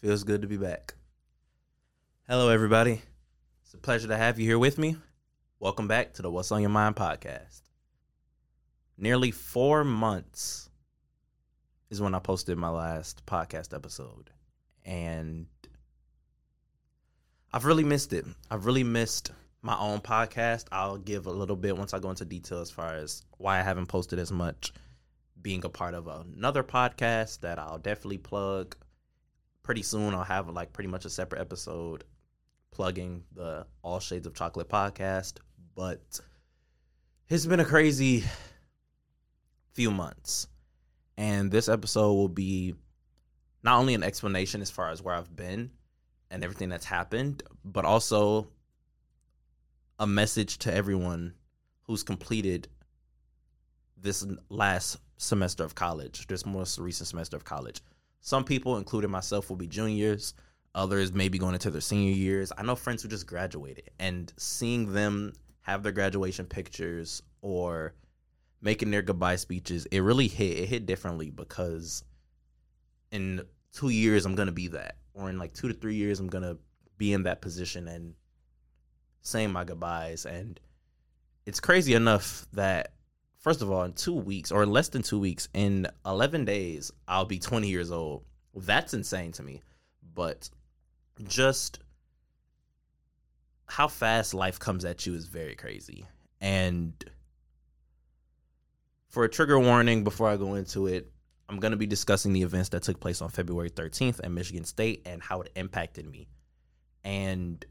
Feels good to be back. Hello, everybody. It's a pleasure to have you here with me. Welcome back to the What's on Your Mind podcast. Nearly four months is when I posted my last podcast episode. And I've really missed it. I've really missed my own podcast. I'll give a little bit once I go into detail as far as why I haven't posted as much. Being a part of another podcast that I'll definitely plug pretty soon. I'll have like pretty much a separate episode plugging the All Shades of Chocolate podcast. But it's been a crazy few months. And this episode will be not only an explanation as far as where I've been and everything that's happened, but also a message to everyone who's completed this last semester of college, this most recent semester of college. Some people, including myself, will be juniors. Others may be going into their senior years. I know friends who just graduated, and seeing them have their graduation pictures or making their goodbye speeches, it really hit. It hit differently because in two years, I'm to be that. Or in like two to three years, I'm to be in that position and saying my goodbyes. And it's crazy enough that first of all, in two weeks or less than two weeks, in 11 days, I'll be 20 years old. That's insane to me. But just how fast life comes at you is very crazy. And for a trigger warning before I go into it, I'm going to be discussing the events that took place on February 13th at Michigan State and how it impacted me. And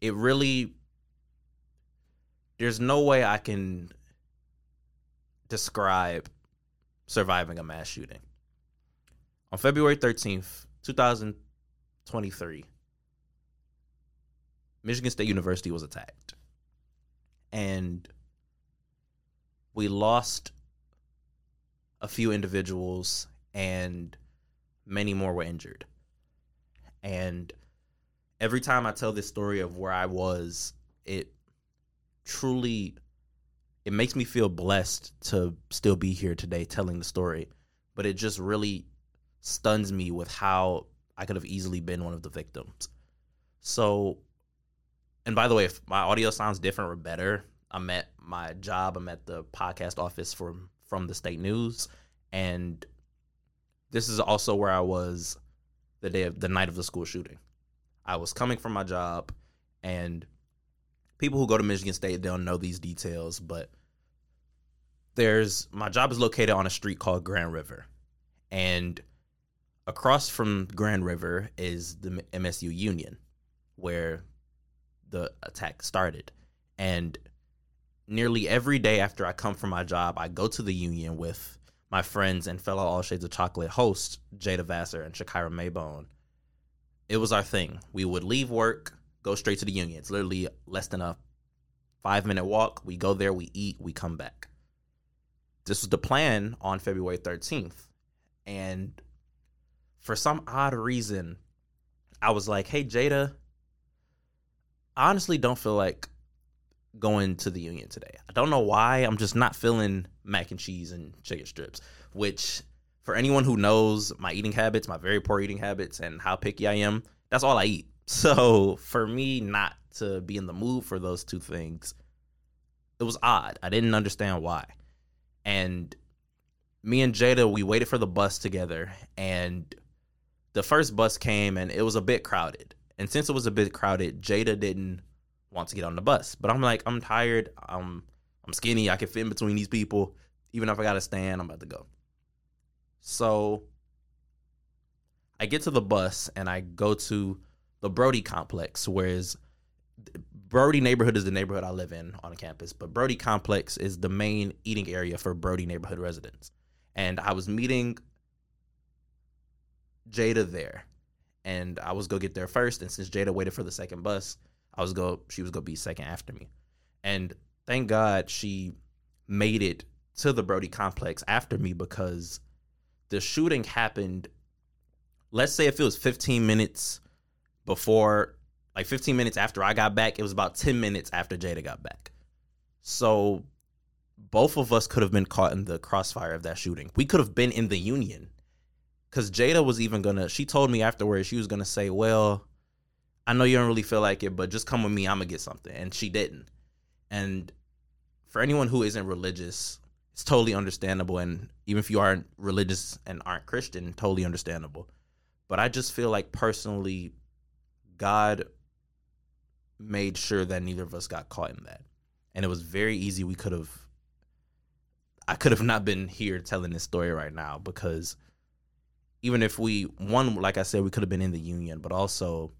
it really, there's no way I can describe surviving a mass shooting. On February 13th, 2023, Michigan State University was attacked. And we lost a few individuals and many more were injured. And every time I tell this story of where I was, it truly it makes me feel blessed to still be here today telling the story, but it just really stuns me with how I could have easily been one of the victims. So, and by the way, if my audio sounds different or better, I'm at my job. I'm at the podcast office from from the state news, and this is also where I was the day of the night of the school shooting. I was coming from my job, and people who go to Michigan State don't know these details, but there's my job is located on a street called Grand River, and across from Grand River is the MSU Union, where the attack started, and nearly every day after I come from my job, I go to the Union with my friends and fellow All Shades of Chocolate hosts Jada Vassar and Shakira Maybone. It was our thing. We would leave work go straight to the Union. It's literally less than a five minute walk. We go there, we eat, we come back. This was the plan on February 13th. And for some odd reason, I was like, hey, Jada, I honestly don't feel like going to the Union today. I don't know why. I'm just not feeling mac and cheese and chicken strips, which for anyone who knows my eating habits, my very poor eating habits, and how picky I am, that's all I eat. So for me not to be in the mood for those two things, it was odd. I didn't understand why. And me and Jada, we waited for the bus together, and the first bus came, and it was a bit crowded. And since it was a bit crowded, Jada didn't want to get on the bus. But I'm like, I'm tired. I'm I'm skinny. I can fit in between these people. Even if I gotta stand, I'm about to go. So I get to the bus and I go to the Brody complex, whereas Brody neighborhood is the neighborhood I live in on campus, but Brody complex is the main eating area for Brody neighborhood residents. And I was meeting Jada there, and I was go get there first. And since Jada waited for the second bus, I was go she was gonna be second after me. And thank God she made it to the Brody complex after me because the shooting happened. Let's say if it was 15 minutes before like 15 minutes after I got back. It was about 10 minutes after Jada got back. So both of us could have been caught in the crossfire of that shooting. We could have been in the union because Jada was even gonna. She told me afterwards she was gonna say, "Well, I know you don't really feel like it, but just come with me. I'm gonna get something." And she didn't. And for anyone who isn't religious, it's totally understandable. And even if you aren't religious and aren't Christian, totally understandable. But I just feel like personally, God made sure that neither of us got caught in that. And it was very easy. We could have, I could have not been here telling this story right now because even if we, one, like I said, we could have been in the union, but also,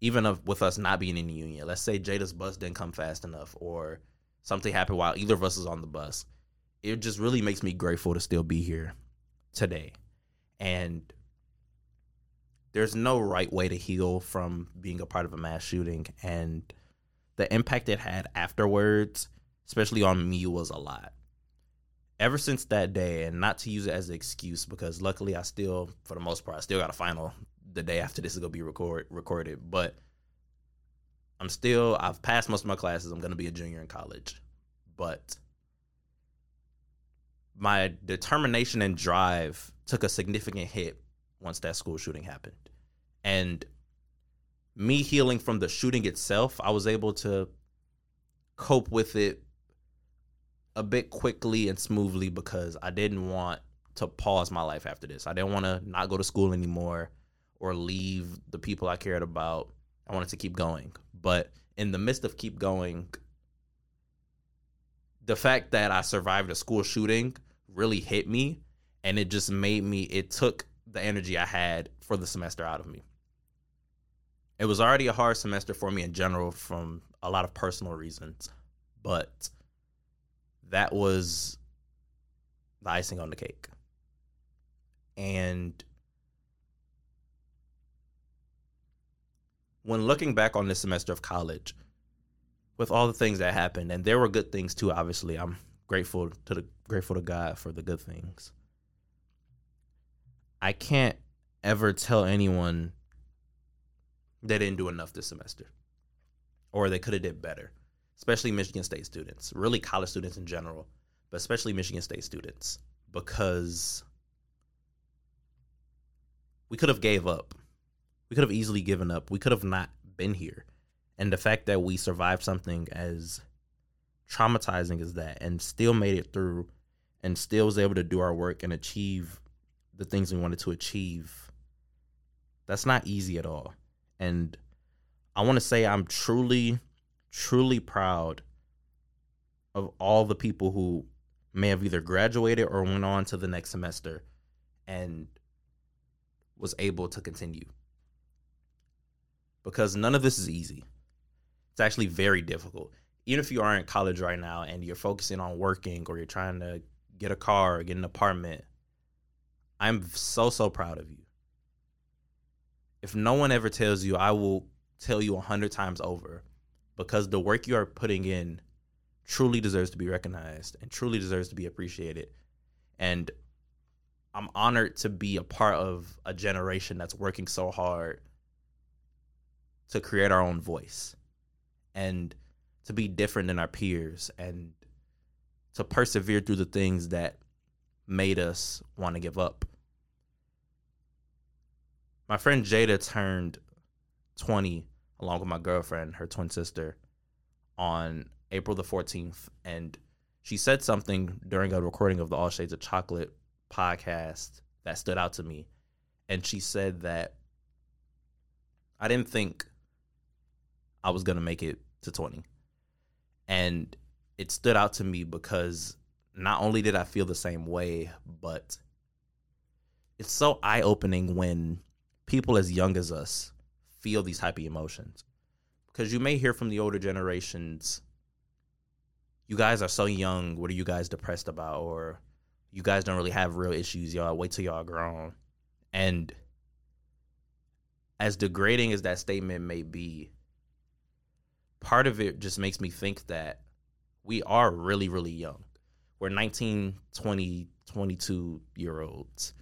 even of, with us not being in the union, let's say Jada's bus didn't come fast enough or something happened while either of us is on the bus. It just really makes me grateful to still be here today. And there's no right way to heal from being a part of a mass shooting. And the impact it had afterwards especially on me was a lot. Ever since that day and not to use it as an excuse because luckily i still for the most part i still got a final the day after this is going to be record, recorded. But i'm still i've passed most of my classes. I'm going to be a junior in college. But my determination and drive took a significant hit once that school shooting happened. And me healing from the shooting itself, I was able to cope with it a bit quickly and smoothly because I didn't want to pause my life after this. I didn't want to not go to school anymore or leave the people I cared about. I wanted to keep going. But in the midst of keep going, the fact that I survived a school shooting really hit me and it just made me it took the energy I had for the semester out of me. It was already a hard semester for me in general from a lot of personal reasons, but that was the icing on the cake. And when looking back on this semester of college, with all the things that happened, and there were good things too, obviously, I'm grateful to the grateful to God for the good things. I can't ever tell anyone they didn't do enough this semester or they could have did better especially michigan state students really college students in general but especially michigan state students because we could have gave up. We could have easily given up. We could have not been here. And the fact that we survived something as traumatizing as that and still made it through and still was able to do our work and achieve the things we wanted to achieve, that's not easy at all. And I want to say I'm truly, truly proud of all the people who may have either graduated or went on to the next semester and was able to continue. Because none of this is easy. It's actually very difficult. Even if you are in college right now and you're focusing on working or you're trying to get a car or get an apartment, I'm so so proud of you. If no one ever tells you, I will tell you a hundred times over, because the work you are putting in truly deserves to be recognized and truly deserves to be appreciated. And I'm honored to be a part of a generation that's working so hard to create our own voice and to be different than our peers and to persevere through the things that made us want to give up. My friend Jada turned 20 along with my girlfriend, her twin sister, on April the 14th. And she said something during a recording of the All Shades of Chocolate podcast that stood out to me. And she said that I didn't think I was going to make it to 20. And it stood out to me because not only did I feel the same way, but it's so eye opening when people as young as us feel these type of emotions. Because you may hear from the older generations, you guys are so young, what are you guys depressed about? Or you guys don't really have real issues, y'all. Wait till y'all grown. And as degrading as that statement may be, part of it just makes me think that we are really, really young we're 19 20 22 year olds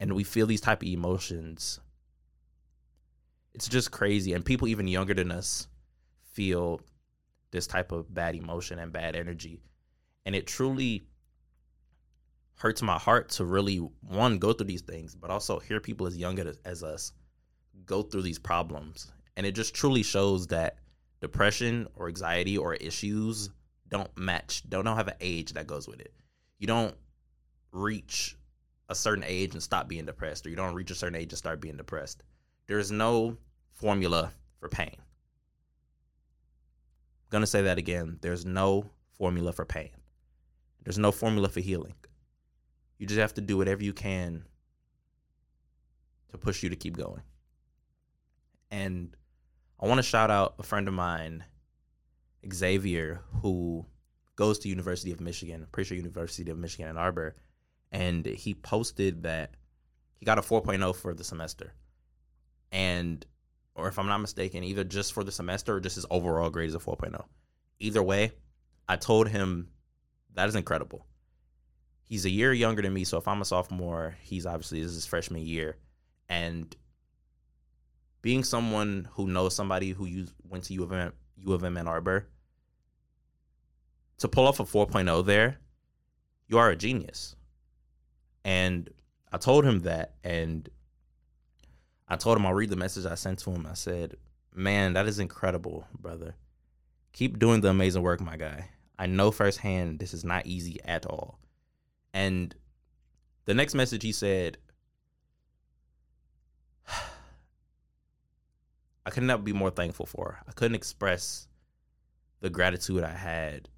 and we feel these type of emotions it's just crazy and people even younger than us feel this type of bad emotion and bad energy and it truly hurts my heart to really one go through these things, but also hear people as young as, as us go through these problems. And it just truly shows that depression or anxiety or issues don't match, don't, don't have an age that goes with it. You don't reach a certain age and stop being depressed, or you don't reach a certain age and start being depressed. There's no formula for pain. I'm gonna say that again. There's no formula for pain. There's no formula for healing. You just have to do whatever you can to push you to keep going. And I want to shout out a friend of mine, Xavier, who goes to University of Michigan, pretty sure University of Michigan Ann Arbor, and he posted that he got a 4.0 for the semester. And or if I'm not mistaken, either just for the semester or just his overall grade is a 4.0. Either way, I told him that is incredible. He's a year younger than me, so if I'm a sophomore, he's obviously this is his freshman year. And being someone who knows somebody who you went to U of M, U of M Ann Arbor, to pull off a 4.0 there, you are a genius. And I told him that, and I told him I'll read the message I sent to him. I said, Man, that is incredible, brother. Keep doing the amazing work, my guy. I know firsthand this is not easy at all. And the next message he said, I could not be more thankful for. I couldn't express the gratitude I had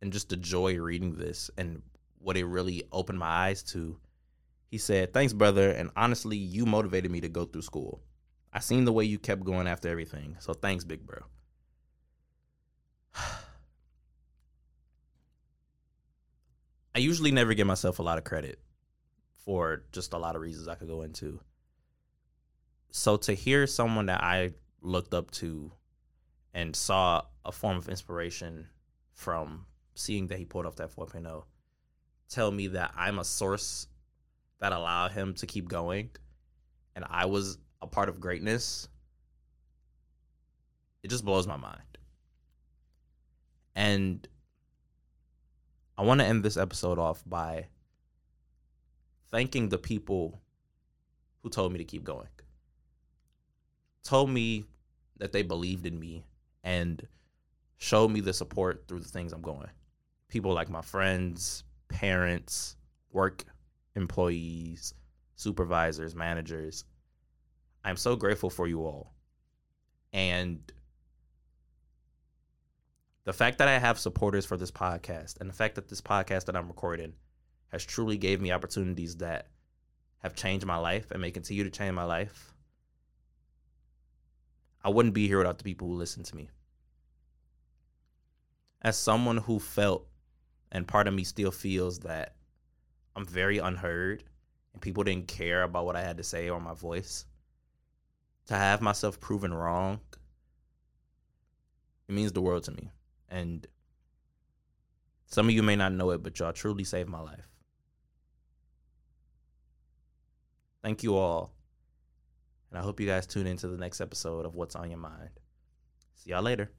and just the joy reading this and what it really opened my eyes to. He said, Thanks, brother. And honestly, you motivated me to go through school. I seen the way you kept going after everything. So thanks, big bro. I usually never give myself a lot of credit for just a lot of reasons I could go into. So to hear someone that I looked up to and saw a form of inspiration from seeing that he pulled off that 4.0 tell me that I'm a source that allowed him to keep going and I was a part of greatness, it just blows my mind. And I want to end this episode off by thanking the people who told me to keep going. Told me that they believed in me and showed me the support through the things I'm going. People like my friends, parents, work employees, supervisors, managers. I'm so grateful for you all. And the fact that I have supporters for this podcast and the fact that this podcast that I'm recording has truly gave me opportunities that have changed my life and may continue to change my life. I wouldn't be here without the people who listen to me. As someone who felt and part of me still feels that I'm very unheard and people didn't care about what I had to say or my voice, to have myself proven wrong, it means the world to me. And some of you may not know it, but y'all truly saved my life. Thank you all. And I hope you guys tune into the next episode of What's on Your Mind. See y'all later.